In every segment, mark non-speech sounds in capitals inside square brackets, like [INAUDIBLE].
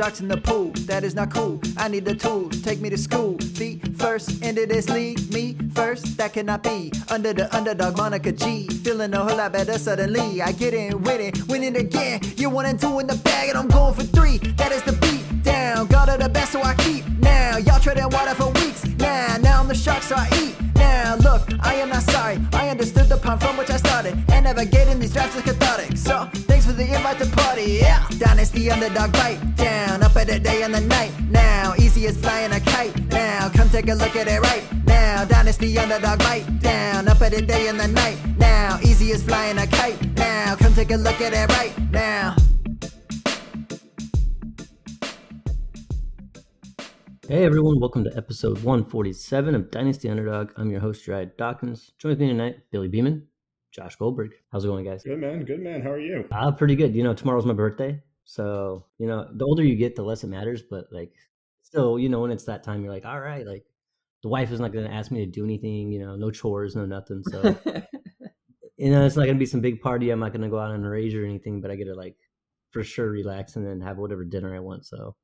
Sharks in the pool, that is not cool. I need the tools, take me to school. Feet first into this league, me first, that cannot be. Under the underdog, Monica G. Feeling a whole lot better suddenly. I get in it, winning again. You're one and two in the bag, and I'm going for three. That is the beat down. God of the best, so I keep now. Y'all trading water for weeks. Now, now I'm the shark, so I eat. Now, look, I am not sorry. I understood the pun from which I started. And navigating these drafts is cathartic. So, for the invite to party. Yeah, dynasty underdog bite down. Up at the day and the night. Now, easy as flying a kite. Now, come take a look at it right now. Dynasty underdog bite down. Up at the day and the night. Now, easy as flying a kite. Now, come take a look at it right now. Hey everyone, welcome to episode 147 of Dynasty Underdog. I'm your host, Dryad Dawkins. Join me tonight, Billy Beeman, Josh Goldberg. How's it going, guys? Good man, good man. How are you? Uh, pretty good. You know, tomorrow's my birthday. So, you know, the older you get, the less it matters. But like, still, you know, when it's that time, you're like, all right, like, the wife is not going to ask me to do anything, you know, no chores, no nothing. So, [LAUGHS] you know, it's not going to be some big party. I'm not going to go out on a rage or anything, but I get to like for sure relax and then have whatever dinner I want. So,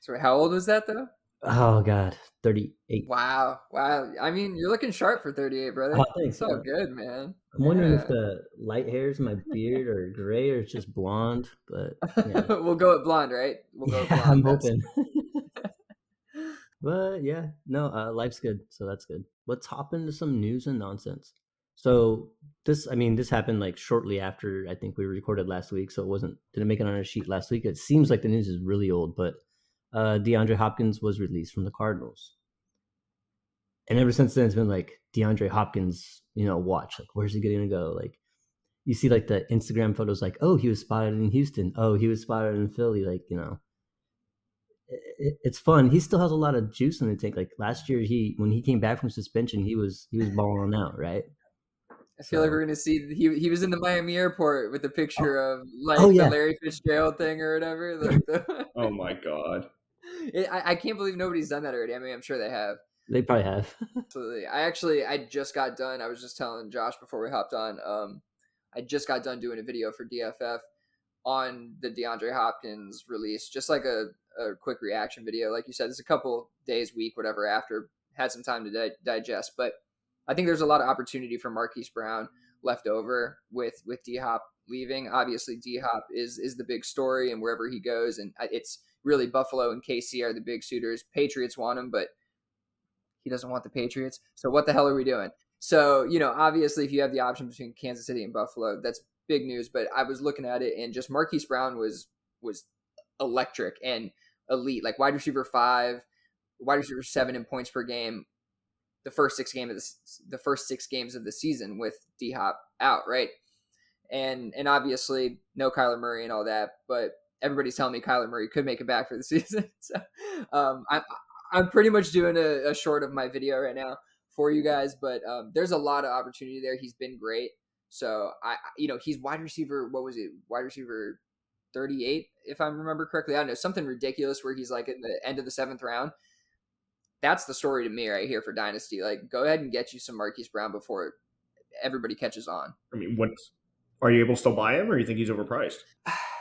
So how old was that though? Oh God, 38. Wow, wow. I mean, you're looking sharp for 38, brother. Oh, thanks, so man. good, man. I'm wondering Yeah. if the light hairs in my beard are gray or it's just blonde, but yeah, [LAUGHS] we'll go with blonde, right? We'll go with yeah blonde. I'm hoping. [LAUGHS] but yeah, no, uh, life's good, so that's good. Let's hop into some news and nonsense. So this, I mean, this happened like shortly after I think we recorded last week, so it wasn't didn't make it on our sheet last week. It seems like the news is really old, but uh, DeAndre Hopkins was released from the Cardinals, and ever since then it's been like DeAndre Hopkins, you know, watch like where's he going to go? Like you see like the Instagram photos, like oh he was spotted in Houston, oh he was spotted in Philly, like you know it, it's fun. He still has a lot of juice in the tank. Like last year, he when he came back from suspension, he was he was balling out, right? I feel like we're gonna see. He he was in the Miami airport with the picture of like Oh, yeah. the Larry Fitzgerald thing or whatever. Like the, [LAUGHS] Oh my god. It- I, I can't believe nobody's done that already. I mean, I'm sure they have. They probably have. Absolutely. I actually I just got done. I was just telling Josh before we hopped on. Um, I just got done doing a video for DFF on the DeAndre Hopkins release, just like a, a quick reaction video. Like you said, it's a couple days, week, whatever. After had some time to di- digest, but I think there's a lot of opportunity for Marquise Brown left over with with D Hop leaving. Obviously, D Hop is is the big story, and wherever he goes, and it's really Buffalo and KC are the big suitors. Patriots want him, but he doesn't want the Patriots. So what the hell are we doing? So, you know, obviously if you have the option between Kansas City and Buffalo, that's big news, but I was looking at it and just Marquise Brown was was electric and elite, like wide receiver 5, wide receiver 7 in points per game the first 6 game of the the first 6 games of the season with D-Hop out, right? And and obviously no Kyler Murray and all that, but everybody's telling me Kyler Murray could make it back for the [LAUGHS] season. So, um, I, I'm pretty much doing a, a short of my video right now for you guys, but um, there's a lot of opportunity there. He's been great. So I, I- you know, he's wide receiver. What was it? Wide receiver 38, if I remember correctly. I don't know something ridiculous where he's like in the end of the seventh round. That's the story to me right here for Dynasty. Like, go ahead and get you some Marquise Brown before everybody catches on. I mean, what are you able to still buy him, or you think he's overpriced? [SIGHS] [SIGHS] [SIGHS]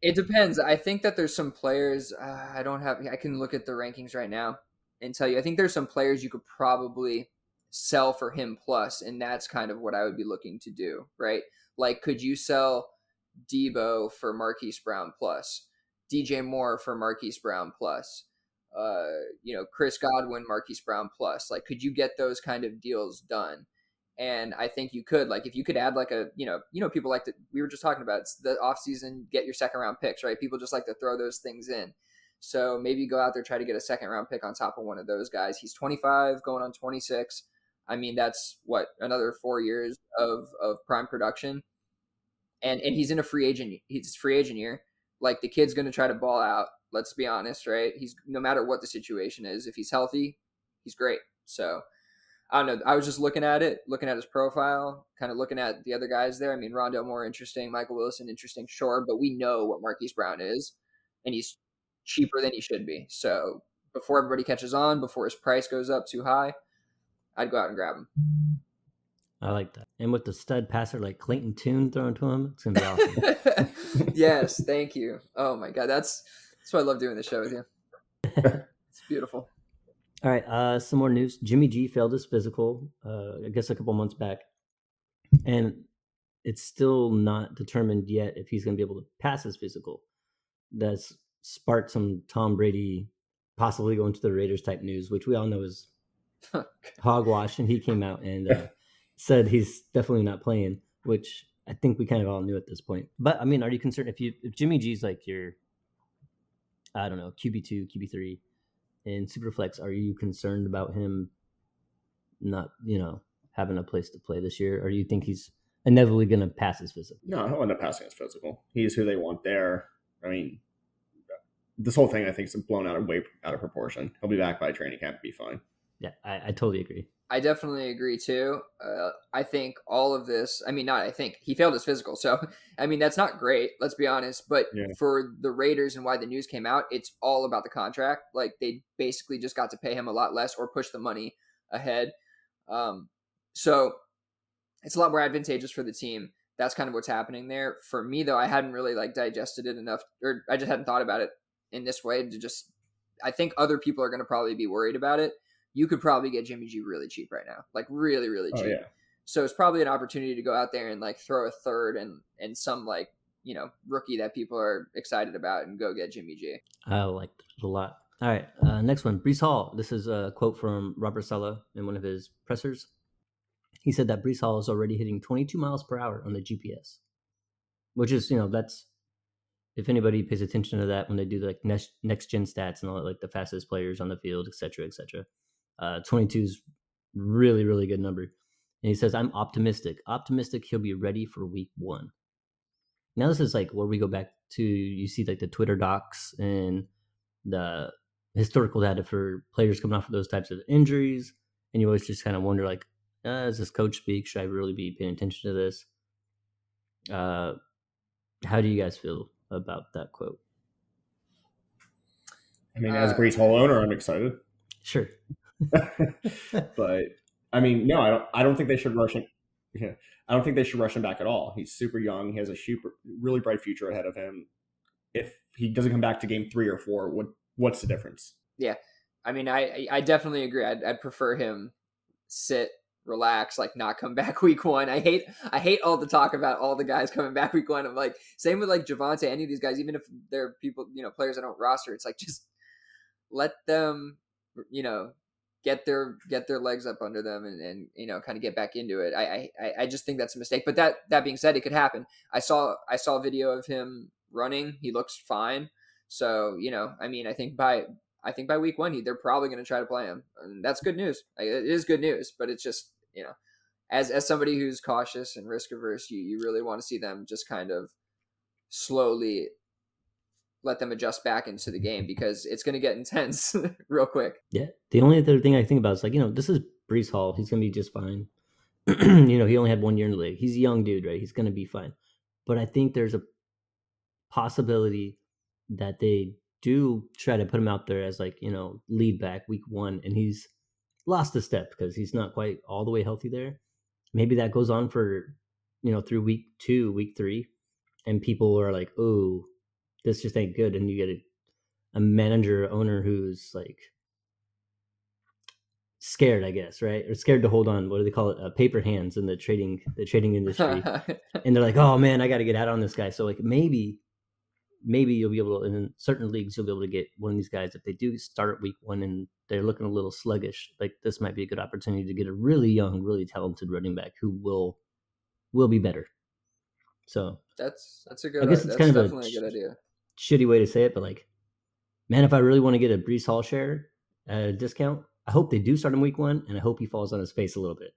It depends. I think that there's some players. Uh, I don't have. I can look at the rankings right now and tell you. I think there's some players you could probably sell for him plus, and that's kind of what I would be looking to do. Right? Like, could you sell Deebo for Marquise Brown plus, DJ Moore for Marquise Brown plus, uh, you know, Chris Godwin, Marquise Brown plus? Like, could you get those kind of deals done? And I think you could like if you could add like a you know you know people like to we were just talking about it's the off season get your second round picks right? People just like to throw those things in. So maybe go out there try to get a second round pick on top of one of those guys. He's 25 going on 26 I mean that's what another four years of of prime production. And and he's in a free agent he's free agent year. Like the kid's going to try to ball out let's be honest right? He's no matter what the situation is if he's healthy he's great. So I don't know. I was just looking at it, looking at his profile, kind of looking at the other guys there. I mean, Rondale Moore interesting, Michael Wilson interesting, sure, but we know what Marquise Brown is, and he's cheaper than he should be. So before everybody catches on, before his price goes up too high, I'd go out and grab him. I like that. And with the stud passer like Clayton Tune thrown to him, it's gonna be awesome. [LAUGHS] yes, thank you. Oh my god, that's That's why I love doing the show with you. [LAUGHS] it's beautiful. All right, uh, some more news. Jimmy G failed his physical, uh, I guess a couple months back, and it's still not determined yet if he's going to be able to pass his physical. That's sparked some Tom Brady possibly going to the Raiders type news, which we all know is [LAUGHS] hogwash. And he came out and uh, [LAUGHS] said he's definitely not playing, which I think we kind of all knew at this point. But I mean, are you concerned if you if Jimmy G's like your, I don't know, QB two, QB three, in Superflex? Are you concerned about him not, you know, having a place to play this year, or do you think he's inevitably going to pass his physical? No, he'll end up passing his physical. He's who they want there. I mean, this whole thing I think is blown out of way out of proportion. He'll be back by training camp, be fine. Yeah, I, I totally agree. I definitely agree too. Uh, I think all of this, I mean, not I think, he failed his physical. So, [LAUGHS] I mean, that's not great, let's be honest. But Yeah. for the Raiders and why the news came out, it's all about the contract. Like, they basically just got to pay him a lot less or push the money ahead. Um, so, it's a lot more advantageous for the team. That's kind of what's happening there. For me, though, I hadn't really like digested it enough, or I just hadn't thought about it in this way to just. I think other people are going to probably be worried about it you could probably get Jimmy G really cheap right now, like really, really Oh cheap. yeah. So it's probably an opportunity to go out there and like throw a third and and some like you know rookie that people are excited about and go get Jimmy G. I like a lot. All right, uh, next one, Breece Hall. This is a quote from Robert Saleh in one of his pressers. He said that Breece Hall is already hitting 22 miles per hour on the GPS, which is, you know, that's if anybody pays attention to that when they do like next next gen stats and all that, like the fastest players on the field, et cetera, et cetera. Uh, 22 is really, really good number. And he says, I'm optimistic. Optimistic he'll be ready for week one. Now this is like where we go back to you see like the Twitter docs and the historical data for players coming off of those types of injuries, and you always just kind of wonder like, uh, is this coach speak? Should I really be paying attention to this? Uh, how do you guys feel about that quote? I mean, as a Uh, Breece Hall owner, I'm excited. Sure. [LAUGHS] but I mean, no, I don't. I don't think they should rush him. I don't think they should rush him back at all. He's super young. He has a super, really bright future ahead of him. If he doesn't come back to game three or four, what what's the difference? Yeah, I mean, I I definitely agree. I'd, I'd prefer him sit, relax, like not come [LAUGHS] back week one. I hate I hate all the talk about all the guys coming back week one. I'm like same with like Javonte, any of these guys, even if they're people you know players I don't roster, it's like just let them you know get their get their legs up under them and, and you know kind of get back into it. I, I I just think that's a mistake. But that that being said, it could happen. I saw I saw a video of him running. He looks fine. So you know, I mean, I think by I think by week one, he, they're probably going to try to play him, and that's good news. It is good news, but it's just you know, as as somebody who's cautious and risk averse, you you really want to see them just kind of slowly let them adjust back into the game because it's going to get intense [LAUGHS] real quick. Yeah. The only other thing I think about is like, you know, this is Breece Hall. He's gonna be just fine. [CLEARS THROAT] you know, he only had one year in the league. He's a young dude, right? He's gonna be fine. But I think there's a possibility that they do try to put him out there as like, you know, lead back week one, and he's lost a step because he's not quite all the way healthy there. Maybe that goes on for, you know, through week two, week three, and people are like, oh, this just ain't good. And you get a, a manager owner who's like scared, I guess, right? Or scared to hold on. What do they call it? Uh, paper hands in the trading the trading [LAUGHS] industry. [LAUGHS] and they're like, "Oh man, I got to get out on this guy." So like maybe, maybe you'll be able to in certain leagues you'll be able to get one of these guys if they do start week one and they're looking a little sluggish. Like this might be a good opportunity to get a really young, really talented running back who will will be better. So that's that's a good. I guess it's that's kind of a a, good idea. Shitty way to say it, but like, man, if I really want to get a Breece Hall share at a discount, I hope they do start him week one, and I hope he falls on his face a little bit.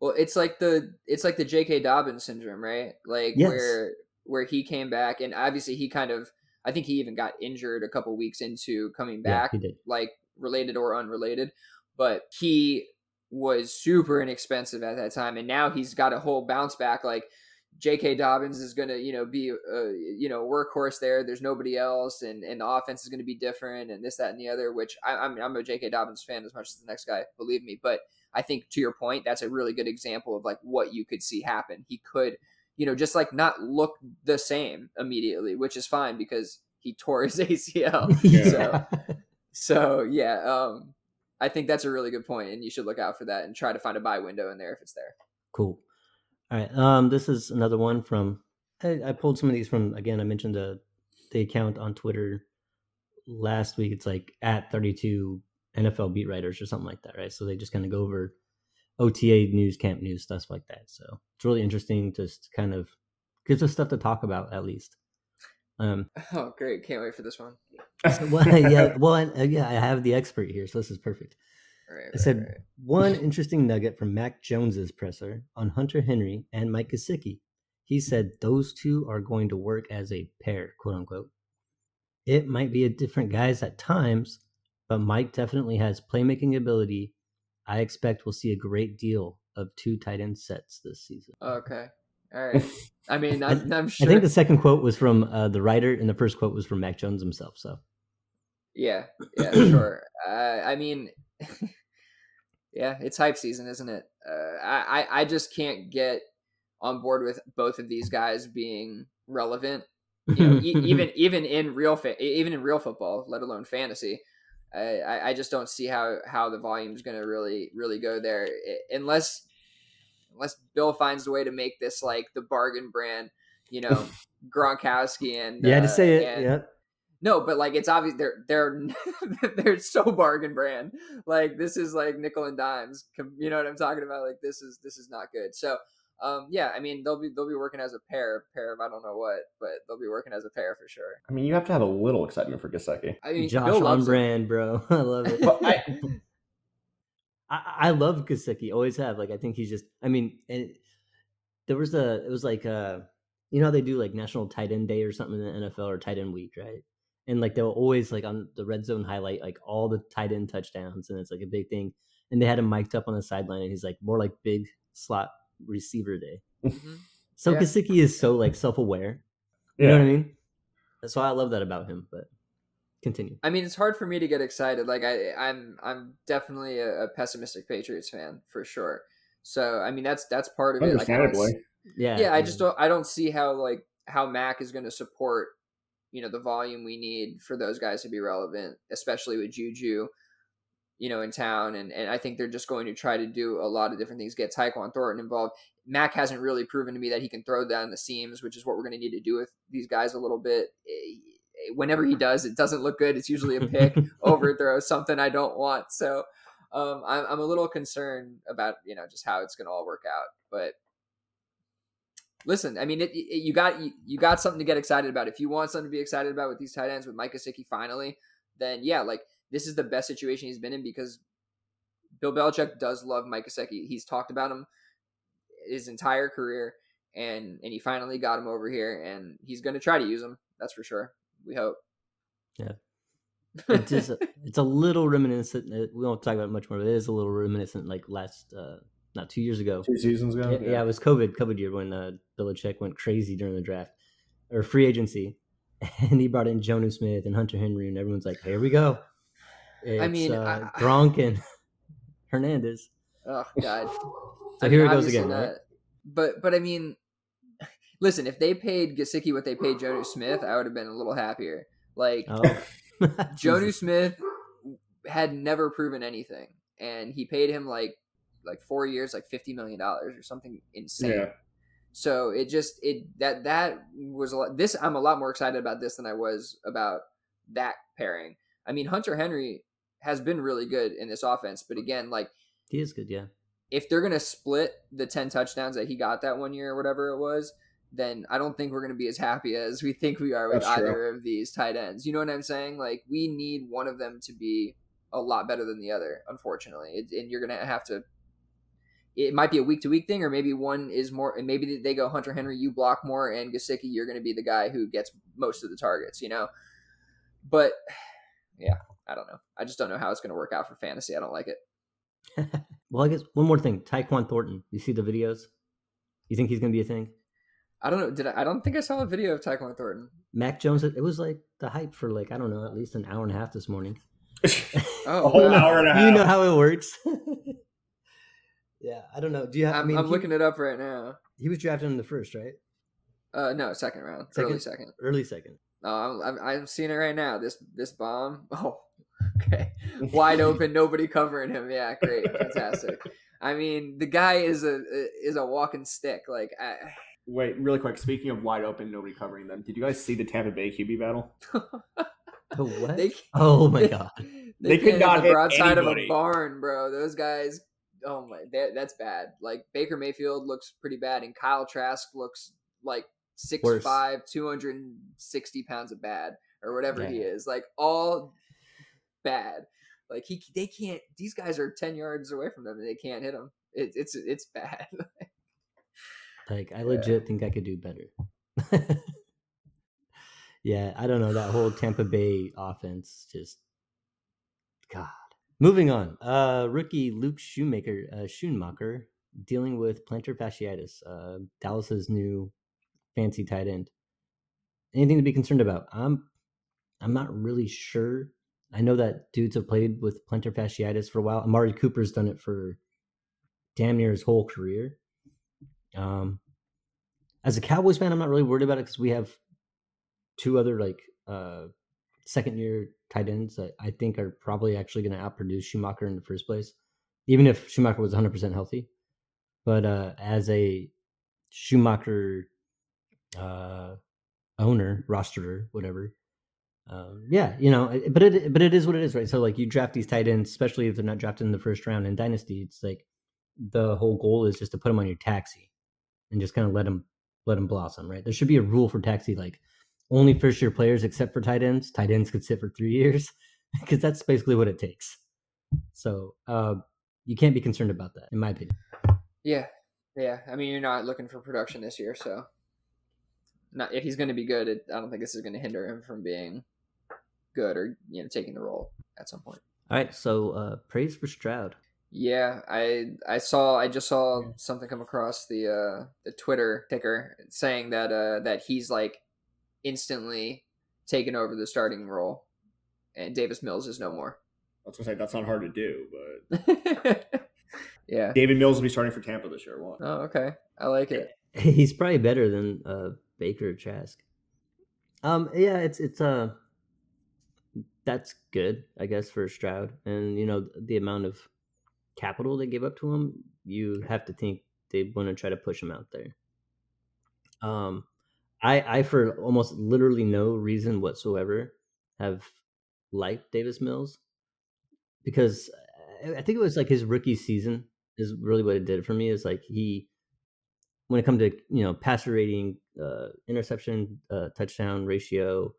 Well, it's like the it's like the J.K. Dobbins syndrome, right? Like Yes. where where he came back, and obviously he kind of I think he even got injured a couple weeks into coming Yeah, back, did. like related or unrelated, but he was super inexpensive at that time, and now he's got a whole bounce back. Like J.K. Dobbins is gonna you know be a you know workhorse there. There's nobody else, and and the offense is gonna be different, and this that and the other. Which I, I'm I'm a J.K. Dobbins fan as much as the next guy, believe me, but. I think to your point, that's a really good example of like what you could see happen. He could, you know, just like not look the same immediately, which is fine because he tore his [LAUGHS] ACL. Yeah. So so yeah, um, I think that's a really good point, and you should look out for that and try to find a buy window in there if it's there. Cool. All right. Um, this is another one from. I, I pulled some of these from again. I mentioned the the account on Twitter last week. It's like at thirty two NFL beat writers or something like that, right? So they just kind of go over OTA news, camp news, stuff like that. So it's really interesting to just kind of gives us stuff to talk about at least. Um, [LAUGHS] Oh, great! Can't wait for this one. so, well, [LAUGHS] yeah, well, uh, yeah, I have the expert here, so this is perfect. All right, I right, said right. one interesting nugget from Mac Jones's presser on Hunter Henry and Mike Gesicki. He said those two are going to work as a pair, quote unquote. It might be a different guys at times, but Mike definitely has playmaking ability. I expect we'll see a great deal of two tight end sets this season. Okay. All right. [LAUGHS] I mean, I'm, I'm sure. I think the second quote was from uh, the writer, and the first quote was from Mac Jones himself. So Yeah, yeah, sure. Uh, I mean, [LAUGHS] yeah, it's hype season, isn't it? Uh, I, I just can't get on board with both of these guys being relevant. You know, e- even [LAUGHS] even in real fa- even in real football, let alone fantasy. I, I- just don't see how how the volume is going to really really go there I- unless unless Bill finds a way to make this like the bargain brand. You know, [LAUGHS] Gronkowski and yeah, to uh, say it. and- Yeah. No, but like it's obvious they're they're [LAUGHS] they're so bargain brand. Like this is like nickel and dimes. You know what I'm talking about? Like this is this is not good. So um yeah, I mean they'll be they'll be working as a pair, pair of I don't know what, but they'll be working as a pair for sure. I mean, you have to have a little excitement for Gesicki. I mean, Josh Bill on loves him. brand, bro. [LAUGHS] I love it. But I- I, I love Gesicki. Always have. Like I think he's just. I mean, and there was a. It was like uh, you know how they do like National Tight End Day or something in the NFL or Tight End Week, right? And like they were always like on the red zone highlight like all the tight end touchdowns, and it's like a big thing. And they had him mic'd up on the sideline, and he's like more like big slot receiver day. Mhm. So Yeah. Gesicki is so like self aware. You know what I mean? That's why I love that about him. But continue. I mean, it's hard for me to get excited. Like I, I'm, I'm definitely a, a pessimistic Patriots fan for sure. So I mean, that's that's part of it. Like, I don't Understandably. s- Yeah. yeah, I just don't. I don't see how like how Mac is going to support, you know, the volume we need for those guys to be relevant, especially with Juju, you know, in town. And and I think they're just going to try to do a lot of different things, get Tyquan Thornton involved. Mac hasn't really proven to me that he can throw down the seams, which is what we're going to need to do with these guys a little bit. Eh, Whenever he does, it doesn't look good. It's usually a pick, [LAUGHS] overthrow, something I don't want. So um, I'm, I'm a little concerned about you know just how it's going to all work out. But listen, I mean, it, it, you got you, you got something to get excited about. If you want something to be excited about with these tight ends with Mike Gesicki finally, then yeah, like this is the best situation he's been in because Bill Belichick does love Mike Gesicki. He's talked about him his entire career, and and he finally got him over here, and he's going to try to use him. That's for sure. We hope. Yeah. [LAUGHS] it's just it's a little reminiscent. uh, We won't talk about it much more, but it is a little reminiscent. Like last, uh, not two years ago. Two seasons ago. Yeah, yeah, it was COVID, COVID year when uh, Belichick went crazy during the draft or free agency, [LAUGHS] and he brought in Jonnu Smith and Hunter Henry, and everyone's like, "Here we go." It's, mean, uh, I- Gronk and [LAUGHS] Hernandez. Oh God. [LAUGHS] So I here mean, it goes obviously again, right? But but I mean, listen, if they paid Gesicki what they paid Jonnu Smith, I would have been a little happier. Like Oh, Jonnu Smith had never proven anything, and he paid him like like four years, like fifty million dollars or something insane. Yeah. So it just it that that was a lot. This I'm a lot more excited about this than I was about that pairing. I mean, Hunter Henry has been really good in this offense, but again, like He is good, yeah. if they're gonna split the ten touchdowns that he got that one year or whatever it was, then I don't think we're gonna be as happy as we think we are with That's true. either of these tight ends. You know what I'm saying? Like we need one of them to be a lot better than the other. Unfortunately, it, and you're gonna have to. It might be a week to week thing, or maybe one is more, and maybe they go Hunter Henry, you block more, and Gesicki, you're going to be the guy who gets most of the targets, you know. But [SIGHS] yeah, I don't know. I just don't know how it's going to work out for fantasy. I don't like it. [LAUGHS] well, I guess one more thing. Tyquan Thornton. You see the videos? You think he's gonna be a thing? I don't know. Did I? I don't think I saw a video of Tyquan Thornton. Mac Jones. It was like the hype for like I don't know, at least an hour and a half this morning. [LAUGHS] [LAUGHS] Oh, a whole wow. hour and a half. you know how it works. Yeah, I don't know. Do you have? I'm, I mean, I'm he, looking it up right now. He was drafted in the first, right? Uh, no, second round, Second? early second. Early second. Oh, I'm, I'm seeing it right now. This this bomb. [LAUGHS] Oh, okay. Wide open, [LAUGHS] nobody covering him. Yeah, great, fantastic. I mean, the guy is a is a walking stick. Like, I, [SIGHS] Wait, really quick. Speaking of wide open, nobody covering them. Did you guys see the Tampa Bay QB battle? [LAUGHS] The what? they oh my they- god. They could can't hit not the hit broadside of a barn, bro. Those guys. Oh my, that, that's bad. Like Baker Mayfield looks pretty bad, and Kyle Trask looks like six Worse. five, two hundred and sixty pounds of bad, or whatever he is. Like all bad. Like he, they can't. These guys are ten yards away from them, and they can't hit him. It, it's it's bad. [LAUGHS] Like I legit think I could do better. [LAUGHS] yeah, I don't know that whole Tampa Bay offense just God. Moving on. Uh rookie Luke uh Schoonmaker dealing with plantar fasciitis. Uh Dallas's new fancy tight end. Anything to be concerned about? I'm I'm not really sure. I know that dudes have played with plantar fasciitis for a while. Amari Cooper's done it for damn near his whole career. Um, as a Cowboys fan, I'm not really worried about it because we have two other like uh second year tight ends that I think are probably actually going to outproduce Schoonmaker in the first place, even if Schoonmaker was 100 percent healthy. But uh as a Schoonmaker uh owner, rosterer, whatever. Um, yeah, you know, but it but it is what it is, right? So like you draft these tight ends, especially if they're not drafted in the first round in dynasty. It's like the whole goal is just to put them on your taxi and just kind of let them let them blossom, right? There should be a rule for taxi, like only first year players except for tight ends. Tight ends could sit for three years [LAUGHS] because that's basically what it takes. So uh, you can't be concerned about that, in my opinion. yeah, yeah. I mean, you're not looking for production this year, so not if he's going to be good. It, I don't think this is going to hinder him from being good or you know taking the role at some point. All right, so uh, praise for Stroud. Yeah, I I saw I just saw something come across the uh the Twitter ticker saying that uh that he's like instantly taken over the starting role and Davis Mills is no more. I was gonna say that's not hard to do, but [LAUGHS] yeah. David Mills will be starting for Tampa this year. What? Oh, okay. I like it. [LAUGHS] He's probably better than uh, Baker or Trask. Um, yeah, it's it's uh that's good, I guess, for Stroud, and you know the amount of capital they give up to him, you have to think they want to try to push him out there. Um, I I for almost literally no reason whatsoever have liked Davis Mills because I think it was like his rookie season is really what it did for me. Is like he when it comes to you know passer rating, uh, interception, uh, touchdown ratio,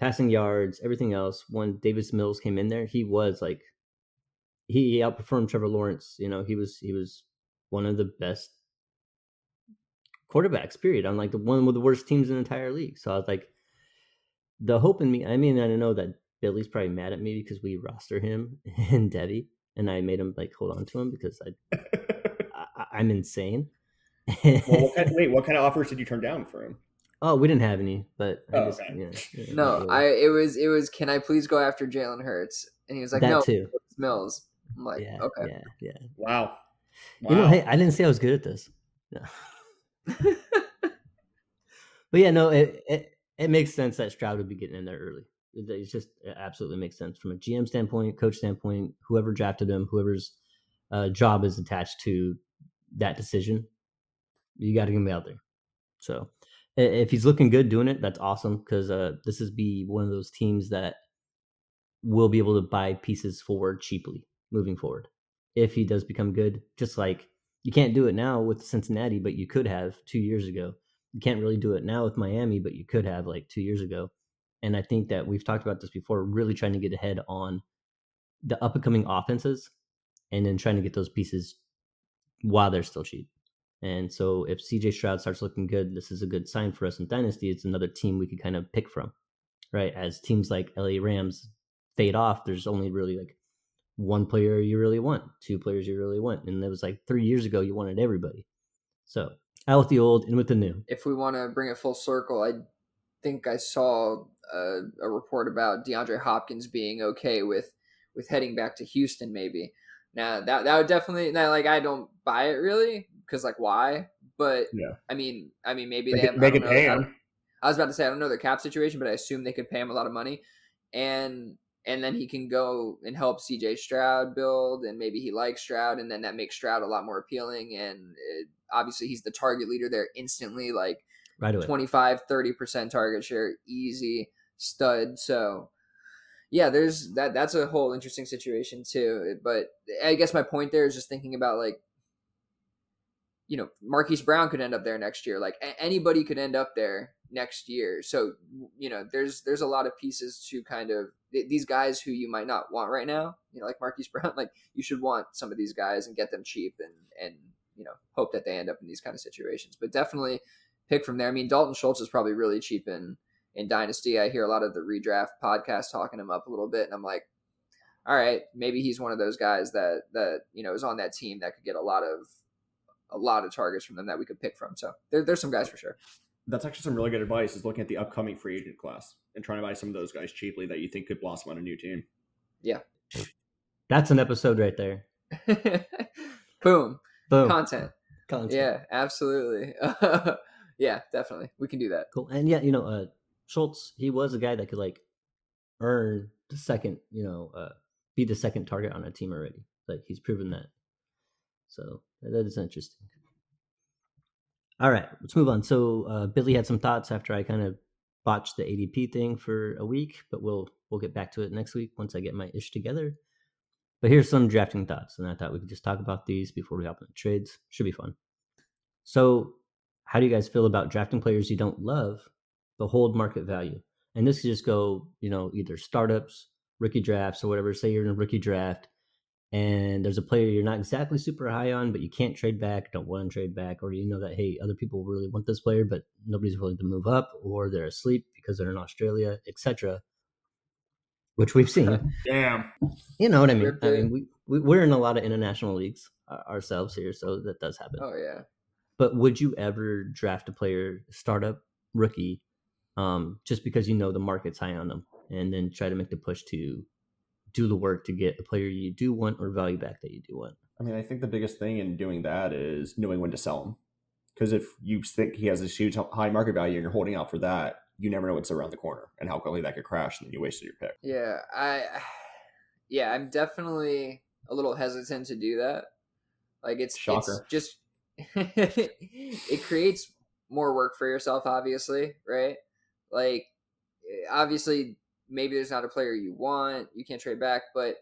passing yards, everything else. When Davis Mills came in there, he was like he outperformed Trevor Lawrence. You know, he was he was one of the best quarterbacks. Period. On like the one with the worst teams in the entire league. So I was like, the hope in me. I mean, I don't know that Billy's probably mad at me because we roster him [LAUGHS] and Debbie, and I made him like hold on to him because I, [LAUGHS] I I'm insane. well, what kind, [LAUGHS] wait, what kind of offers did you turn down for him? Oh, we didn't have any, but I Oh, just, okay. yeah, yeah, No, I it was it was can I please go after Jalen Hurts? And he was like, that No, too. it's Mills. I'm like, yeah, okay. yeah, yeah. Wow. wow. You know, hey, I didn't say I was good at this. No. [LAUGHS] but yeah, no, it, it it makes sense that Stroud would be getting in there early. It, just it absolutely makes sense from a GM standpoint, coach standpoint, whoever drafted him, whoever's uh, job is attached to that decision. You got to get him out there. So if he's looking good doing it, that's awesome because uh, this is be one of those teams that will be able to buy pieces forward cheaply moving forward. If he does become good, just like you can't do it now with Cincinnati, but you could have two years ago. You can't really do it now with Miami, but you could have like two years ago. And I think that we've talked about this before, really trying to get ahead on the up and coming offenses and then trying to get those pieces while they're still cheap. And so if CJ Stroud starts looking good, this is a good sign for us in Dynasty. It's another team we could kind of pick from, right? As teams like LA Rams fade off, there's only really like one player you really want, two players you really want. And it was like three years ago, you wanted everybody. So out with the old, in with the new. if we want to bring it full circle, I think I saw a, a report about DeAndre Hopkins being okay with with heading back to Houston. Maybe now that that would definitely now like I don't buy it really because like why? But Yeah. I mean, I mean maybe They they could, have, they I could know, pay him. I was about to say I don't know their cap situation, but I assume they could pay him a lot of money, and and then he can go and help CJ Stroud build, and maybe he likes Stroud, and then that makes Stroud a lot more appealing, and it, obviously he's the target leader there instantly, like right away. 25 30% target share easy stud so yeah there's that that's a whole interesting situation too but i guess my point there is just thinking about like you know marquise brown could end up there next year like a- anybody could end up there next year so you know there's there's a lot of pieces to kind of th- these guys who you might not want right now you know like marquise [LAUGHS] brown like you should want some of these guys and get them cheap and and you know hope that they end up in these kind of situations but definitely pick from there. I mean, Dalton Schultz is probably really cheap in in Dynasty. I hear a lot of the redraft podcasts talking him up a little bit, and I'm like, all right, maybe he's one of those guys that that you know is on that team that could get a lot of a lot of targets from them that we could pick from. So there, there's some guys for sure. That's actually some really good advice. Is looking at the upcoming free agent class and trying to buy some of those guys cheaply that you think could blossom on a new team. Yeah, that's an episode right there. [LAUGHS] Boom. Boom. Content. Content. Yeah, absolutely. [LAUGHS] yeah, definitely. We can do that. Cool. And yeah, you know, uh, Schultz, he was a guy that could like earn the second, you know, uh, be the second target on a team already. Like he's proven that. So that is interesting. All right, let's move on. So uh, Billy had some thoughts after I kind of botched the ADP thing for a week, but we'll we'll get back to it next week once I get my ish together. But here's some drafting thoughts, and I thought we could just talk about these before we hop into trades. Should be fun. So how do you guys feel about drafting players you don't love but hold market value? And this could just go, you know, either startups, rookie drafts, or whatever. Say you're in a rookie draft and there's a player you're not exactly super high on, but you can't trade back, don't want to trade back, or you know that hey, other people really want this player, but nobody's willing to move up, or they're asleep because they're in Australia, etc. Which we've seen. [LAUGHS] Damn. You know what I mean? I mean, we, we we're in a lot of international leagues uh, ourselves here, so that does happen. Oh yeah. But would you ever draft a player, startup rookie, um, just because you know the market's high on them, and then try to make the push to do the work to get a player you do want or value back that you do want? I mean, I think the biggest thing in doing that is knowing when to sell him. Because if you think he has a huge high market value and you're holding out for that, you never know what's around the corner and how quickly that could crash, and then you wasted your pick. Yeah, I, [SIGHS] yeah, I'm definitely a little hesitant to do that. Like it's shocker. It's just [LAUGHS] it creates more work for yourself, obviously, right? Like, eh, obviously, maybe there's not a player you want, you can't trade back, but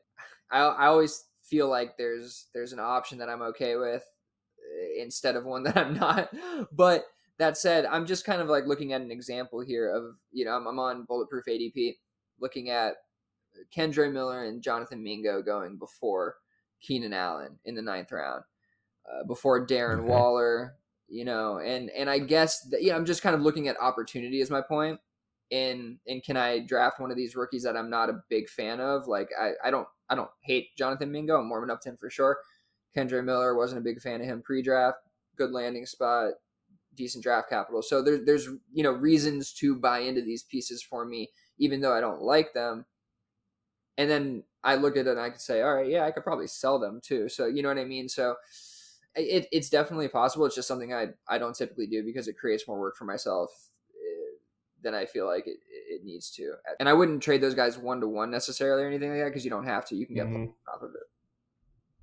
I, I always feel like there's there's an option that I'm okay with eh, instead of one that I'm [LAUGHS] not. But that said, I'm just kind of like looking at an example here of you know I'm, I'm on Bulletproof ADP, looking at Kendre Miller and Jonathan Mingo going before Keenan Allen in the ninth round uh, before Darren okay. Waller, you know, and and I guess that, yeah, I'm just kind of looking at opportunity as my point. And and can I draft one of these rookies that I'm not a big fan of? Like I, I don't I don't hate Jonathan Mingo. I'm warming up to him for sure. Kendre Miller wasn't a big fan of him pre-draft. Good landing spot, decent draft capital. So there's there's you know reasons to buy into these pieces for me, even though I don't like them. And then I look at it and I can say, all right, yeah, I could probably sell them too. So you know what I mean. So it, it's definitely possible. It's just something I, I don't typically do because it creates more work for myself than I feel like it, it needs to. And I wouldn't trade those guys one to one necessarily or anything like that because you don't have to. You can get mm-hmm. off of it.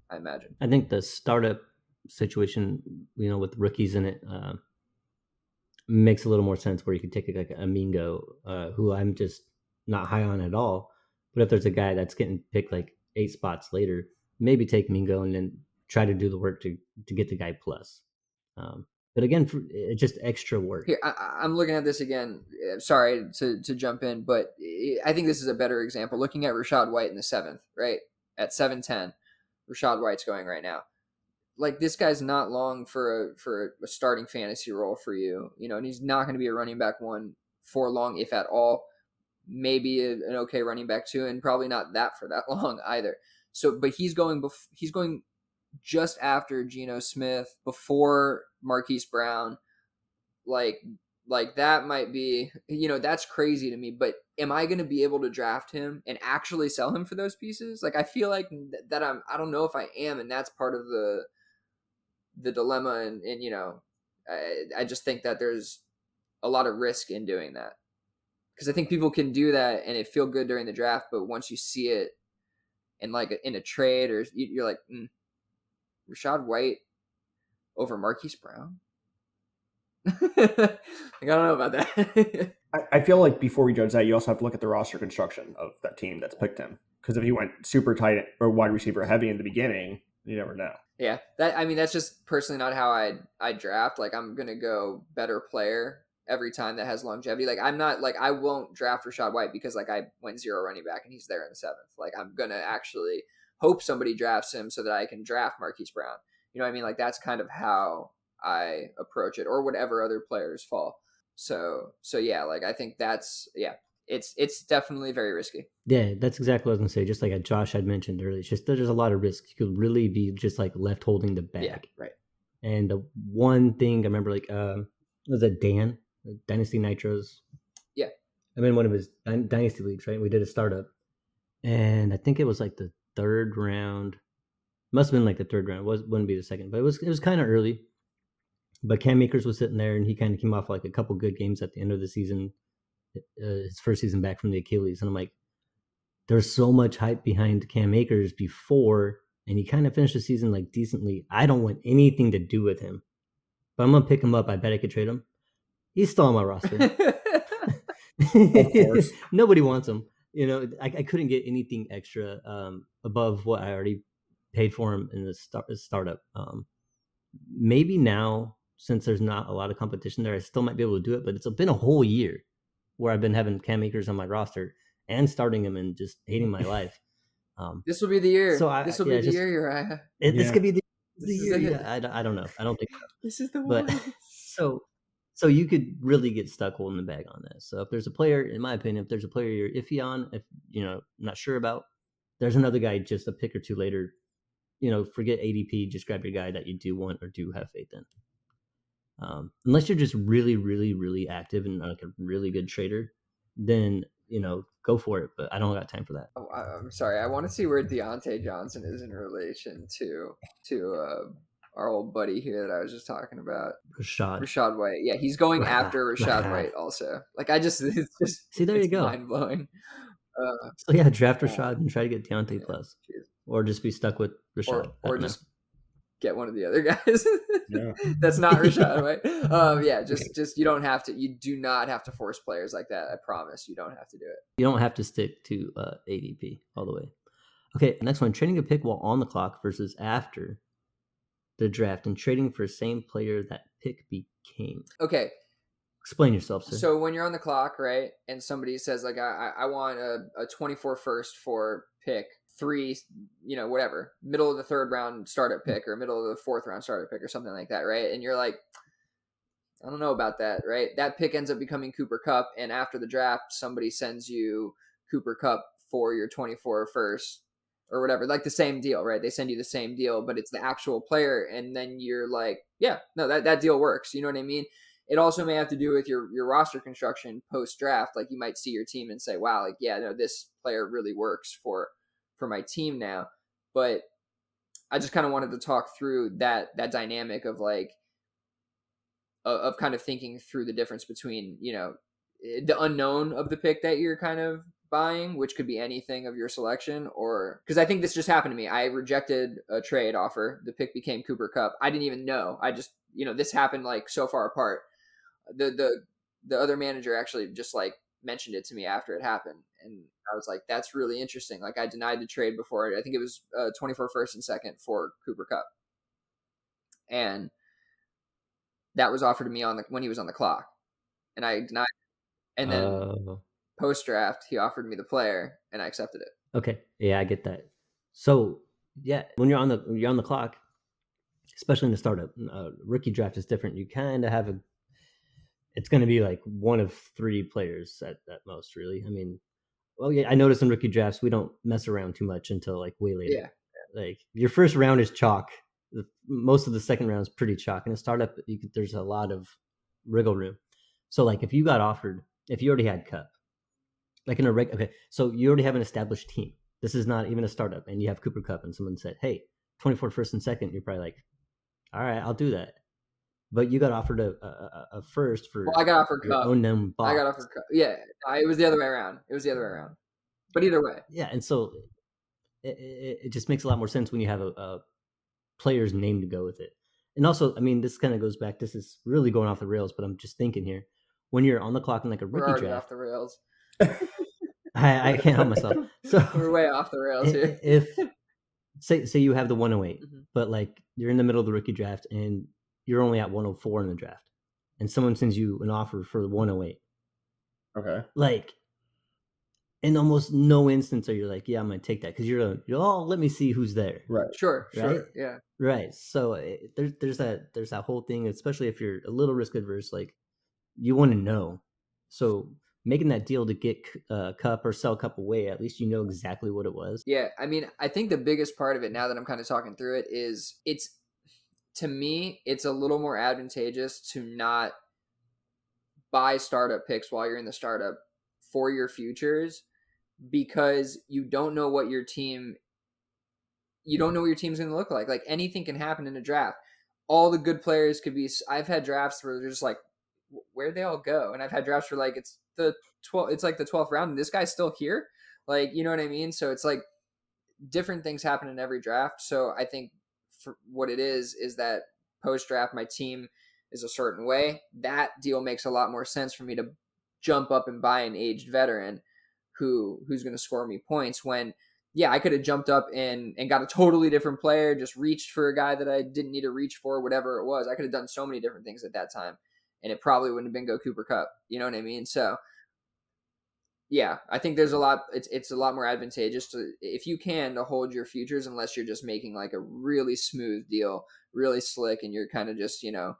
I imagine. I think the startup situation, you know, with rookies in it, uh, makes a little more sense where you could take like a Mingo, uh, who I'm just not high on at all. But if there's a guy that's getting picked like eight spots later, maybe take Mingo and then try to do the work to to get the guy plus. Um, but again, for, just extra work. Here, I, am looking at this again. Eh, sorry to to jump in, but I think this is a better example. Looking at Rachaad White in the seventh, right at seven ten, Rachaad White's going right now. Like this guy's not long for a for a starting fantasy role for you, you know, and he's not going to be a running back one for long, if at all. Maybe an okay running back two, and probably not that for that [LAUGHS] long either. So, but he's going. Bef- he's going just after Geno Smith, before Marquise Brown, like like that might be you know that's crazy to me but am i going to be able to draft him and actually sell him for those pieces? Like i feel like th- that i'm i don't know if i am and that's part of the the dilemma and and you know i, I just think that there's a lot of risk in doing that. Because I think people can do that and it feel good during the draft, but once you see it in like a, in a trade or you're like mm, Rachaad White over Marquise Brown. [LAUGHS] like, I don't know about that. [LAUGHS] I, I feel like before we judge that, you also have to look at the roster construction of that team that's picked him. Because if he went super tight or wide receiver heavy in the beginning, you never know. Yeah, that I mean that's just personally not how I I draft. Like I'm gonna go better player every time that has longevity. Like I'm not like I won't draft Rachaad White because like I went zero running back and he's there in the seventh. Like I'm gonna actually hope somebody drafts him so that I can draft Marquise Brown. You know what I mean? Like that's kind of how I approach it, or whatever other players fall. So so yeah, like I think that's yeah, it's it's definitely very risky. Yeah, that's exactly what I was gonna say. Just like Josh had mentioned earlier, it's just there's a lot of risk. You could really be just like left holding the bag. Yeah, right. And the one thing I remember, like, um, was it Dan Dynasty Nitros? Yeah, I'm in one of his dynasty leagues. Right, we did a startup, and I think it was like the third round. Must have been like the third round. It was wouldn't be the second, but it was it was kind of early. But Cam Akers was sitting there, and he kind of came off like a couple good games at the end of the season, uh, his first season back from the Achilles, and I'm like, there's so much hype behind Cam Akers before, and he kind of finished the season like decently. I don't want anything to do with him, but I'm gonna pick him up. I bet I could trade him. He's still on my roster. [LAUGHS] [LAUGHS] Nobody wants him. You know, I, I couldn't get anything extra um, above what I already paid for him in the start, startup. Um, maybe now since there's not a lot of competition there, I still might be able to do it. But it's been a whole year where I've been having Cam Akers on my roster and starting him and just hating my [LAUGHS] life. Um, this will be the year. So I, this will yeah, be the just, year, Uriah. It, yeah. This could be the, the year. Yeah, I, I don't know. I don't think so. [LAUGHS] This is the one. But, [LAUGHS] so so you could really get stuck holding the bag on this. So if there's a player, in my opinion, if there's a player you're iffy on, if you know not sure about, there's another guy just a pick or two later. You know, forget ADP. Just grab your guy that you do want or do have faith in. Um, unless you're just really, really, really active and like a really good trader, then you know go for it. But I don't got time for that. Oh, I'm sorry. I want to see where Diontae Johnson is in relation to to uh, our old buddy here that I was just talking about, Rachaad. Rachaad White. Yeah, he's going after Rachaad White also. Like I just [LAUGHS] it's just see there you go, mind blowing. Uh, so yeah, draft Rachaad and try to get Diontae yeah, plus, geez. or just be stuck with Rachaad, or, or just get one of the other [LAUGHS] guys. yeah. [LAUGHS] That's not Rachaad, [LAUGHS] right? Um, yeah, just just you don't have to. You do not have to force players like that. I promise. You don't have to do it. You don't have to stick to uh, ADP all the way. Okay, next one: trading a pick while on the clock versus after the draft, and trading for the same player that pick became. Okay. Explain yourself, sir. So when you're on the clock, right, and somebody says like, I, I want a, a 24 first for pick three, you know, whatever, middle of the third round startup hmm. pick or middle of the fourth round startup pick or something like that, right? And you're like, I don't know about that, right? That pick ends up becoming Cooper Kupp, and after the draft, somebody sends you Cooper Kupp for your 24 first or whatever, like the same deal, right? They send you the same deal, but it's the actual player, and then you're like, yeah, no, that that deal works. You know what I mean? It also may have to do with your your roster construction post draft. Like you might see your team and say, wow, like yeah, no, this player really works for for my team now. But I just kind of wanted to talk through that that dynamic of like of, of kind of thinking through the difference between you know eh, the unknown of the pick that you're kind of buying, which could be anything of your selection, or because I think this just happened to me. I rejected a trade offer. The pick became Cooper Kupp. I didn't even know. I just you know this happened like so far apart. The the the other manager actually just like mentioned it to me after it happened, and I was like, that's really interesting. Like I denied the trade before. I think it was uh, 24 first and second for Cooper Kupp, and that was offered to me on the when he was on the clock, and I denied. And then uh, post draft, he offered me the player, and I accepted it. Okay, yeah, I get that. So yeah, when you're on the you're on the clock, especially in the startup, uh, rookie draft is different. You kind of have a it's going to be like one of three players at, at most, really. I mean, well, yeah, I noticed in rookie drafts we don't mess around too much until like way later. Yeah. Like your first round is chalk. Most of the second round is pretty chalk. In a startup, could, there's a lot of wriggle room. So like if you got offered, if you already had Kupp, like in a reg, okay, so you already have an established team. This is not even a startup, and you have Cooper Kupp, and someone said, "Hey, 24 first and second, you're probably like, all right, I'll do that. But you got offered a, a, a first for Well, I got offered Kupp. own I got offered Kupp. Yeah, it was the other way around. It was the other way around. But either way, Yeah, and so it, it, it just makes a lot more sense when you have a, a player's name to go with it. And also, I mean, this kind of goes back. This is really going off the rails, but I'm just thinking here. When you're on the clock in like a rookie draft, off the rails. [LAUGHS] I, I can't help myself. [LAUGHS] So We're way off the rails here. if say say you have the 108, [LAUGHS] Mhm. but like you're in the middle of the rookie draft and you're only at 104 in the draft, and someone sends you an offer for 108, Okay. like in almost no instance are you like, yeah, I'm gonna take that because you're, a, oh, let me see who's there. Right. Sure, sure, Right? yeah. Right. So it, there's there's that there's that whole thing, especially if you're a little risk adverse, like you want to know. So making that deal to get uh, Kupp or sell Kupp away, at least you know exactly what it was. Yeah, I mean, I think the biggest part of it now that I'm kind of talking through it is it's to me, it's a little more advantageous to not buy startup picks while you're in the startup for your futures because you don't know what your team you don't know what your team's going to look like. Like anything can happen in a draft. All the good players could be I've had drafts where they're just like where'd they all go? And I've had drafts where like it's the 12 it's like the 12th round and this guy's still here. Like, you know what I mean? So it's like different things happen in every draft. So I think what it is is that post draft my team is a certain way. That deal makes a lot more sense for me to jump up and buy an aged veteran who who's going to score me points when yeah, I could have jumped up and and got a totally different player, just reached for a guy that I didn't need to reach for, whatever it was. I could have done so many different things at that time, and it probably wouldn't have been go Cooper Kupp. You know what I mean? So, yeah, I think there's a mm. lot. It's it's a lot more advantageous to if you can to hold your futures, unless you're just making like a really smooth deal, really slick, and you're kind of just you know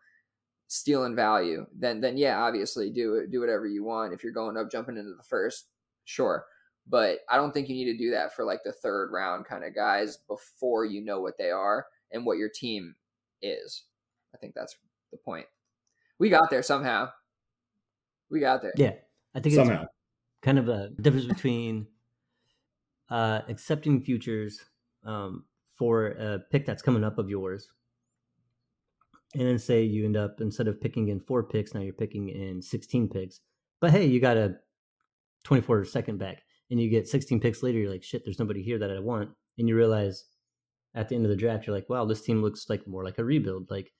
stealing value. Then then yeah, obviously do it, do whatever you want. If you're going up, jumping into the first, sure but I don't think you need to do that for like the third round kind of guys before you know what they are and what your team is. I think that's the point. We got there somehow. We got there. Yeah, I think Somehow. it's kind of a difference between uh, accepting futures um, for a pick that's coming up of yours, and then say you end up instead of picking in four picks, now you're picking in 16 picks. But hey, you got a 24 second back, and you get 16 picks later. You're like, shit, there's nobody here that I want, and you realize at the end of the draft, you're like, wow, this team looks like more like a rebuild. Like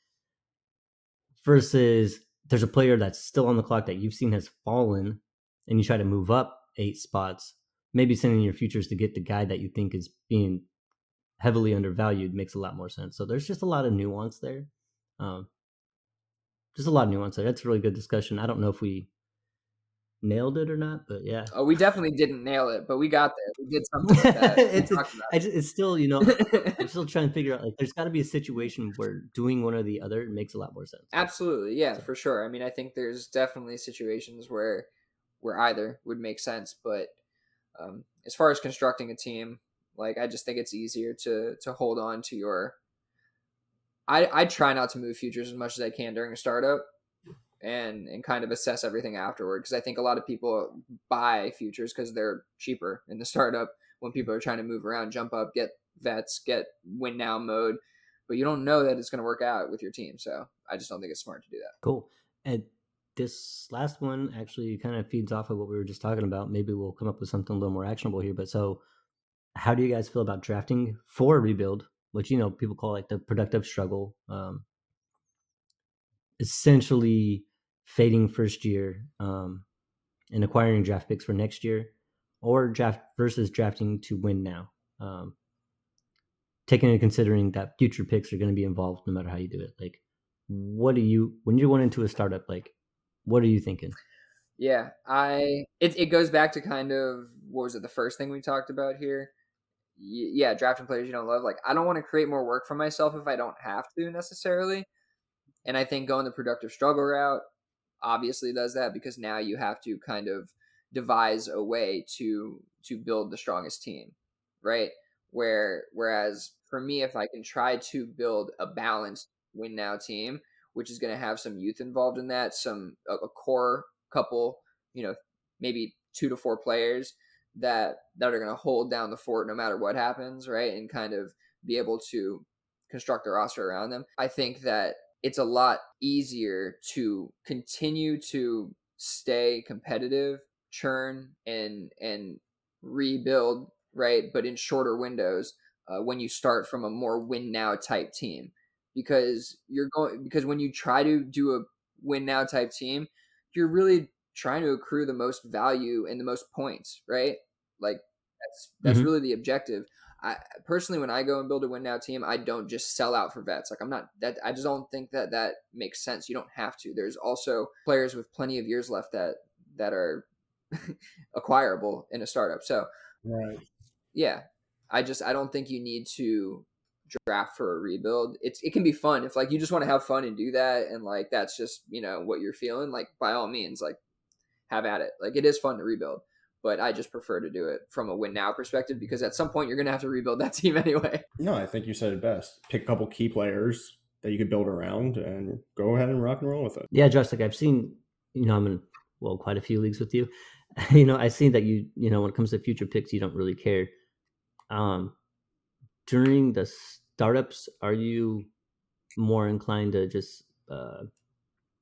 versus there's a player that's still on the clock that you've seen has fallen, and you try to move up eight spots. Maybe sending your futures to get the guy that you think is being heavily undervalued makes a lot more sense. So there's just a lot of nuance there. Um, just a lot of nuance there. That's a really good discussion. I don't know if we nailed it or not, but yeah. Oh, we definitely didn't nail it, but we got there. We did something like that. [LAUGHS] It's, just, it's still, you know. I'm still trying to figure out like there's got to be a situation where doing one or the other makes a lot more sense. Absolutely, yeah, for sure. I mean, I think there's definitely situations where where either would make sense, but um, as far as constructing a team, like I just think it's easier to to hold on to your. I I try not to move futures as much as I can during a startup, and and kind of assess everything afterward because I think a lot of people buy futures because they're cheaper in the startup when people are trying to move around, jump up, get vets, get win now mode, but you don't know that it's going to work out with your team. So I just don't think it's smart to do that. Cool. And this last one actually kind of feeds off of what we were just talking about. Maybe we'll come up with something a little more actionable here. But so, how do you guys feel about drafting for a rebuild, which you know people call like the productive struggle? Um, essentially, fading first year um, and acquiring draft picks for next year, or draft versus drafting to win now. Um, taking into considering that future picks are going to be involved no matter how you do it. Like, what do you when you're going into a startup? Like, what are you thinking? Yeah, I it it goes back to kind of what was it the first thing we talked about here? Y- yeah, drafting players you don't love. Like I don't want to create more work for myself if I don't have to necessarily. And I think going the productive struggle route obviously does that because now you have to kind of devise a way to to build the strongest team, right? Where whereas for me if I can try to build a balanced win now team, which is going to have some youth involved in that, some a, a core couple, you know, maybe two to four players that that are going to hold down the fort no matter what happens, right? And kind of be able to construct a roster around them. I think that it's a lot easier to continue to stay competitive, churn and and rebuild, right? But in shorter windows uh, when you start from a more win now type team because you're going because when you try to do a win now type team, you're really trying to accrue the most value and the most points, right? Like that's that's mm-hmm. really the objective. I personally, when I go and build a win now team, I don't just sell out for vets. Like I'm not that. I just don't think that that makes sense. You don't have to. There's also players with plenty of years left that that are [LAUGHS] acquirable in a startup. So, right. yeah, I just I don't think you need to draft for a rebuild. It's it can be fun if like you just want to have fun and do that, and like that's just you know what you're feeling. Like by all means, like have at it. Like it is fun to rebuild but I just prefer to do it from a win now perspective because at some point you're going to have to rebuild that [LAUGHS] team anyway. No, I think you said it best. Pick a couple key players that you could build around and go ahead and rock and roll with it. Yeah, just like I've seen, you know, I'm in well quite a few leagues with you. [LAUGHS] you know, I've seen that you, you know, when it comes to future picks, you don't really care. Um, during the startups, are you more inclined to just uh,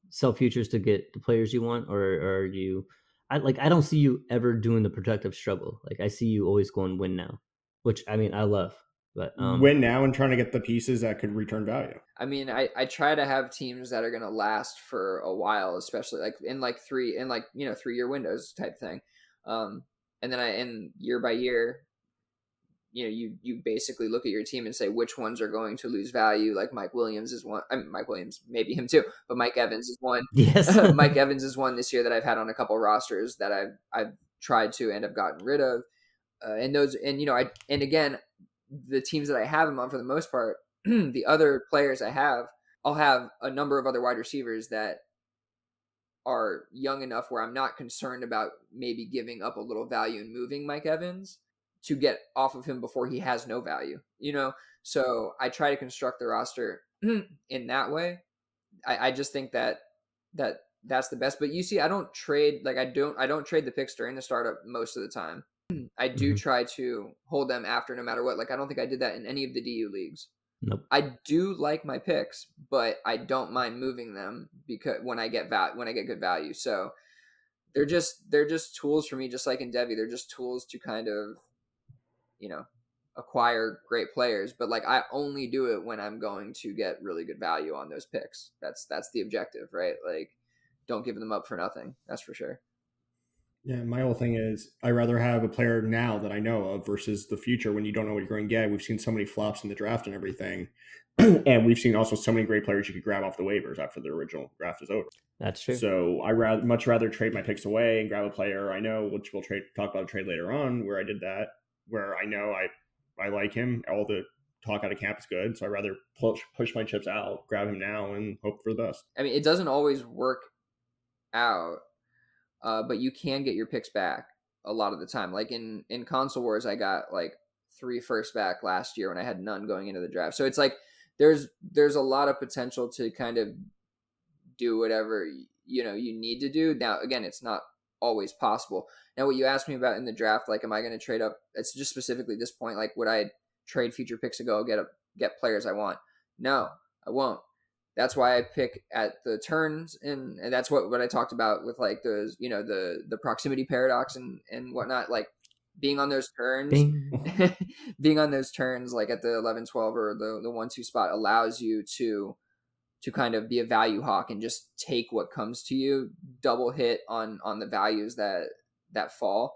sell futures to get the players you want, or, or are you I like I don't see you ever doing the productive struggle. Like I see you always going win now, which I mean I love. But um, win now and trying to get the pieces that could return value. I mean, I, I try to have teams that are going to last for a while, especially like in like three in like you know three year windows type thing. Um, and then I and year by year, you know you you basically look at your team and say which ones are going to lose value. Like mike williams is one I mean, mike williams maybe him too but mike evans is one. [LAUGHS] Yes. [LAUGHS] Mike evans is one this year that i've had on a couple rosters that i've i've tried to and have gotten rid of. Uh, and those and you know i and again the teams that i have him on for the most part [CLEARS THROAT] the other players i have i'll have a number of other wide receivers that are young enough where i'm not concerned about maybe giving up a little value and moving mike evans to get off of him before he has no value, you know? So I try to construct the roster [CLEARS THROAT] in that way. I, I just think that that that's the best. But you see, I don't trade like I don't I don't trade the picks during the startup most of the time. I do mm-hmm. try to hold them after no matter what. Like I don't think I did that in any of the DU leagues. Nope. I do like my picks, but I don't mind moving them because when I get val- when I get good value. So they're just they're just tools for me, just like in Devy. They're just tools to kind of you know acquire great players but like i only do it when i'm going to get really good value on those picks. That's that's the objective right? Like don't give them up for nothing that's for sure. Yeah my whole thing is i rather have a player now that i know of versus the future when you don't know what you're going to get. We've seen so many flops in the draft and everything [CLEARS THROAT] and we've seen also so many great players you could grab off the waivers after the original draft is over. That's true. So i rather much rather trade my picks away and grab a player i know which we'll trade talk about a trade later on where i did that where I know I I like him. All the talk out of camp is good, so I rather push push my chips out, grab him now, and hope for the best. I mean, it doesn't always work out, uh, but you can get your picks back a lot of the time. Like in in console wars, I got like three first back last year when I had none going into the draft. So it's like there's there's a lot of potential to kind of do whatever you know you need to do. Now again, it's not always possible. Now, what you asked me about in the draft, like, am I going to trade up? It's just specifically this point, like, would I trade future picks to go get a, get players I want? No, I won't. That's why I pick at the turns, and, and that's what what I talked about with like those, you know, the the proximity paradox and and whatnot. Like being on those turns, [LAUGHS] being on those turns, like at the 11, 12 or the the one two spot, allows you to to kind of be a value hawk and just take what comes to you, double hit on on the values that that fall,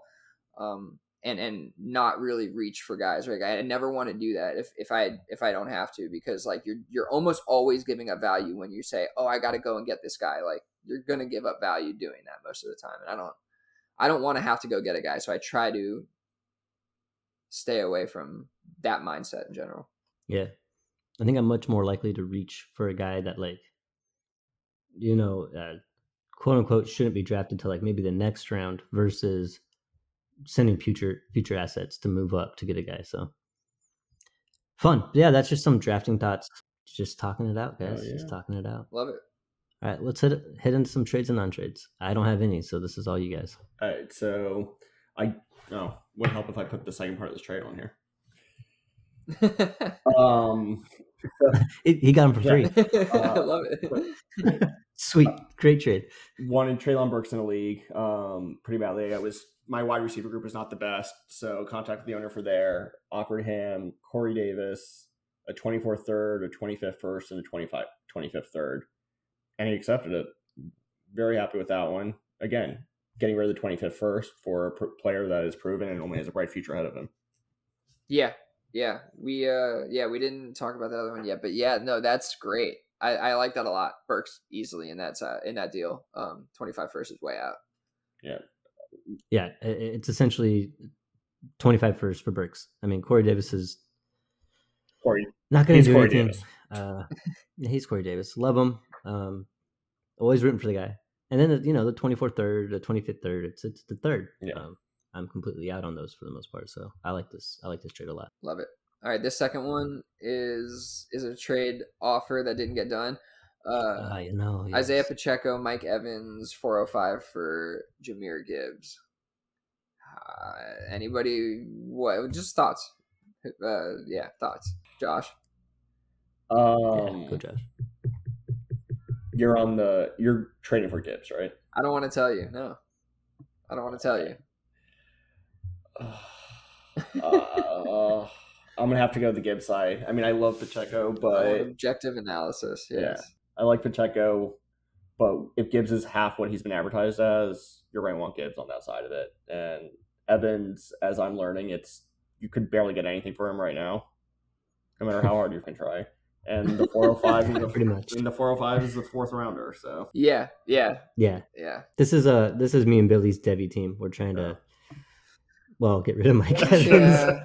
um, and and not really reach for guys. Right, I never want to do that if if I if I don't have to because like you're you're almost always giving up value when you say, oh, I got to go and get this guy. Like you're gonna give up value doing that most of the time, and I don't I don't want to have to go get a guy, so I try to stay away from that mindset in general. Yeah, I think I'm much more likely to reach for a guy that like, you know, uh, quote unquote shouldn't be drafted to like maybe the next round versus sending future future assets to move up to get a guy. So fun. Yeah, that's just some drafting thoughts. Just talking it out, guys. Oh, yeah. Just talking it out. Love it. All right, let's hit hit into some trades and non trades. I don't have any, so this is all you guys. All right, so I oh would help if I put the second part of this trade on here. [LAUGHS] Um, [LAUGHS] He he got him for Yeah. free. [LAUGHS] I love it. Sweet, great trade. wanted Treylon Burks in the league um, pretty badly. I was my wide receiver group was not the best, so contacted the owner for there. Offered him Corey Davis, a 24th third, a 25th first, and a 25 25th third, and he accepted it. Very happy with that one. Again, getting rid of the 25th first for a pr- player that is proven and only has a bright future ahead of him. Yeah, yeah, we uh, yeah, we didn't talk about the other one yet, but yeah, no, that's great. I, I like that a lot. Burks easily in that side, in that deal. Um, twenty five first is way out. Yeah, i- i- it's essentially 25 first for Burks. I mean, Corey Davis is Corey, not going he's to do Corey anything. Davis. Uh, he's Corey Davis. Love him. Um, always rooting for the guy. And then you know the 24th third, the 25th third. It's it's the third. Yeah. Um, I'm completely out on those for the most part. So I like this. I like this trade a lot. Love it. All right, this second one is is a trade offer that didn't get done. Uh, Uh, you know, Isaiah. Pacheco, Mike Evans, 405 for Jahmyr Gibbs. Uh, anybody? What? Just thoughts. Uh, yeah, thoughts. Josh. Yeah, Um, go Josh. you're on the you're trading for Gibbs, right? I don't want to tell you. No, I don't want to tell you. Uh, I'm gonna have to go the Gibbs side. I mean, I love Pacheco, I want but objective analysis. Yeah. Yes. I like Pacheco. But if Gibbs is half what he's been advertised as, you're going to want Gibbs on that side of it. And Evans, as I'm learning, it's you could barely get anything for him right now, no matter how hard you can try. And the 405 [LAUGHS] is the, Pretty much. And the 405 is the fourth rounder. So Yeah. Yeah. Yeah, Yeah. this is a this is me and Billy's Devy team. We're trying to, well, get rid of Mike Evans. Yeah.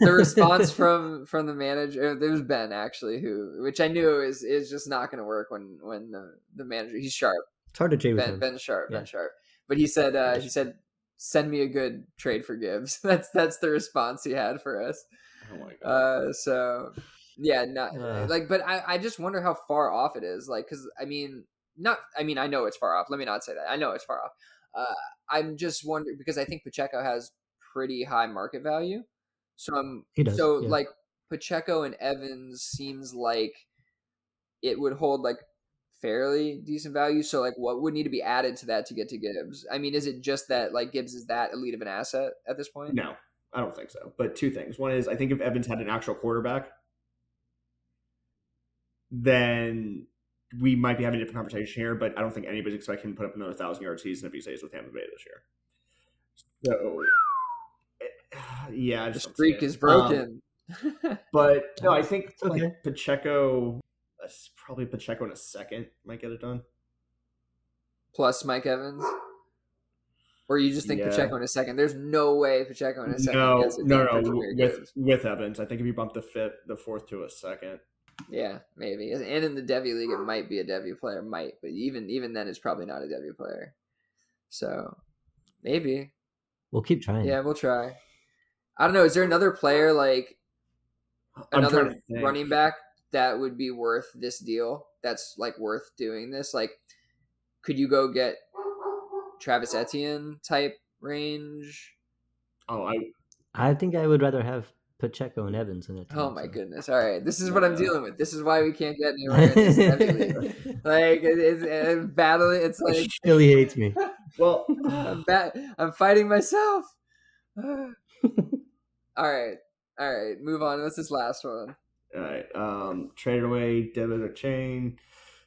the response [LAUGHS] from from the manager there was ben actually who which i knew is is just not going to work when when the the manager he's sharp it's hard to trade ben ben sharp Yeah. ben sharp but he said uh he said send me a good trade for gibbs [LAUGHS] that's that's the response he had for us oh my god. uh so yeah not Ugh. like but i i just wonder how far off it is like because i mean not i mean i know it's far off let me not say that i know it's far off uh i'm just wondering because i think pacheco has pretty high market value so i'm does, so yeah. like pacheco and evans seems like it would hold like fairly decent value so like what would need to be added to that to get to gibbs i mean is it just that like gibbs is that elite of an asset at this point no, I don't think so. But two things. One is I think if Evans had an actual quarterback, then we might be having a different conversation here. But I don't think anybody's expecting him to put up another thousand yard season if he stays with Tampa Bay this year. So, [SIGHS] yeah, I the just don't see streak it. is Um, broken [LAUGHS] but no, I think okay. like Pacheco, probably Pacheco in a second might get it done. plus Mike Evans? Or you just think Yeah. Pacheco in a second? There's no way Pacheco in a second No, gets it no, no, with Gibbs. with Evans, I think if you bump the fifth, the fourth to a second, Yeah, maybe. And in the Devy league, it might be a Devy player, might, but even even then, it's probably not a Devy player. So maybe, We'll keep trying. yeah, we'll try. I don't know. Is there another player like another running back that would be worth this deal? That's like worth doing this. Like, could you go get Travis Etienne type range? Oh, I I think I would rather have Pacheco and Evans in it. Oh my goodness! All right, this is what I'm dealing with. This is why we can't get anywhere in this [LAUGHS] Like it, it's it's battling. It's like Billy hates me. well, [LAUGHS] I'm bat- I'm fighting myself. [SIGHS] [LAUGHS] all right, all right. Move on. What's this last one? all right. Um, traded away De'Von Achane,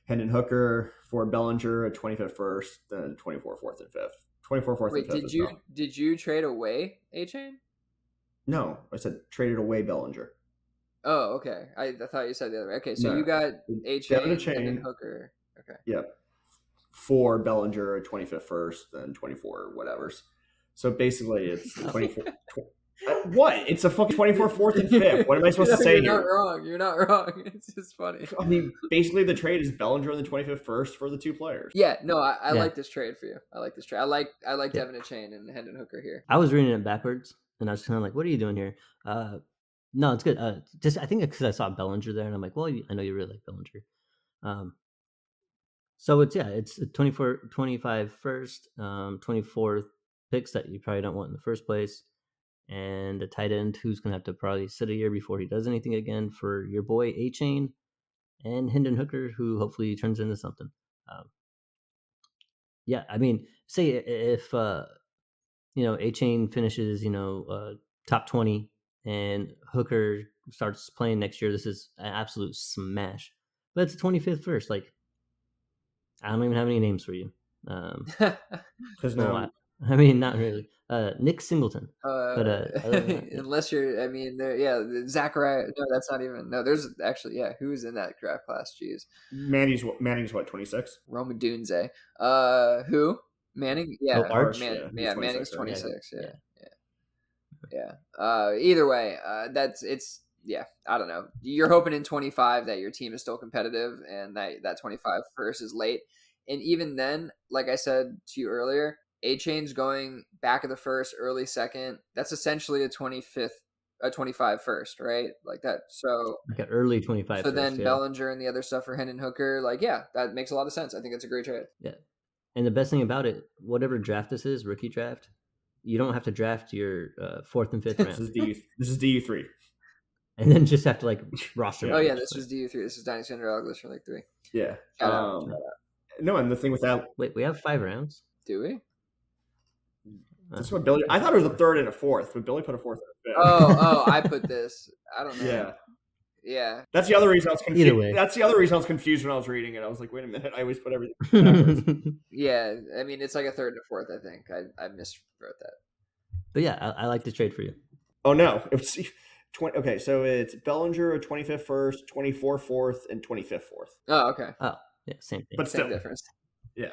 Hendon Hooker for Bellinger, a 25th first, then 24 fourth and fifth. 24 fourth Wait, and fifth. did you did you trade away Achane? No, I said traded away Bellinger. Oh, okay. I, I thought you said the other way. Okay, so No. you got Achane and Hooker. Okay. Yep. For Bellinger, a 25th first, then 24 whatever's. So basically, it's the [LAUGHS] 24. Tw- what? It's a fucking 24 fourth and fifth. What am I supposed to [LAUGHS] say You're here? not wrong. You're not wrong. [LAUGHS] It's just funny. I mean, basically, the trade is Bellinger and the 25th first for the two players. Yeah, no, I, I Yeah. like this trade for you. I like this trade. I like I like Yeah. De'Von Achane and Hendon Hooker here. I was reading it backwards, and I was kind of like, "What are you doing here?" Uh, no, it's good. Uh, just I think because I saw Bellinger there, and I'm like, "Well, you- I know you really like Bellinger." Um, so it's yeah, it's a 24, 25 first, um, 24 picks that you probably don't want in the first place. And a tight end who's going to have to probably sit a year before he does anything again for your boy Achane and Hendon Hooker, who hopefully turns into something. Um, yeah, I mean, say if uh, you know Achane finishes, you know, uh, top twenty, and Hooker starts playing next year, this is an absolute smash. But it's twenty fifth first. Like, I don't even have any names for you. Um, [LAUGHS] Because no, I mean, not really. Uh, Nick Singleton. Uh, But, uh, other than that, [LAUGHS] yeah. unless you're, I mean, there, yeah, Zachariah. No, that's not even. No, there's actually, yeah, who's in that draft class? Jeez, Manning's what- Manning's what twenty six. Roman Dunze. Uh, who? Manning? Yeah, Oh, Arch, Man, yeah, he's yeah, Manning's 26, twenty right? six. Yeah, Yeah. yeah, yeah. Uh, either way, uh, that's it's. Yeah, I don't know. You're hoping in 25 that your team is still competitive and that that 25 first is late. And even then, like I said to you earlier, Achane's going back of the first, early second. That's essentially a 25th, a 25 first, right? Like that. So Like an early twenty five. so then Bellinger and the other stuff for Hendon Hooker, like yeah, that makes a lot of sense. I think it's a great trade. Yeah. And the best thing about it, whatever draft this is, rookie draft, you don't have to draft your uh, fourth and fifth [LAUGHS] This round, is DU. This is DU three. and then just have to like [LAUGHS] roster. Oh yeah, this was DU three. This is Dynasty Underdog list for like three. Yeah. Um, no, and the thing with that, Wait, we have five rounds. Do we? This is what Billy. I thought it was a third and a fourth, but Billy put a fourth and a fifth. Oh oh, [LAUGHS] I put this. I don't know. yeah. yeah. That's the other reason I was confused. Either way. That's the other reason I was confused when I was reading it. I was like, wait a minute, I always put everything. [LAUGHS] Yeah, I mean it's like a third and a fourth. I think I I miswrote that. but yeah, I, I like to trade for you. oh no, [LAUGHS] it's twenty. Okay, so it's Bellinger a twenty fifth first, twenty four fourth, and twenty fifth fourth. Oh okay, Oh, Yeah, same thing. But same still, difference. Yeah.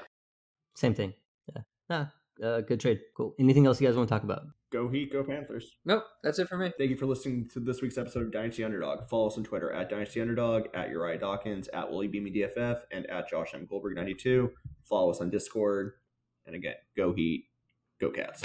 Same thing. Yeah. Ah, uh, good trade. Cool. Anything else you guys want to talk about? go Heat, go Panthers. Nope, that's it for me. Thank you for listening to this week's episode of Dynasty Underdog. Follow us on Twitter at Dynasty Underdog, at Uriah Dawkins, at Willie Beamy DFF, and at Josh M. Goldberg 92. Follow us on Discord. And again, go Heat, go Cats.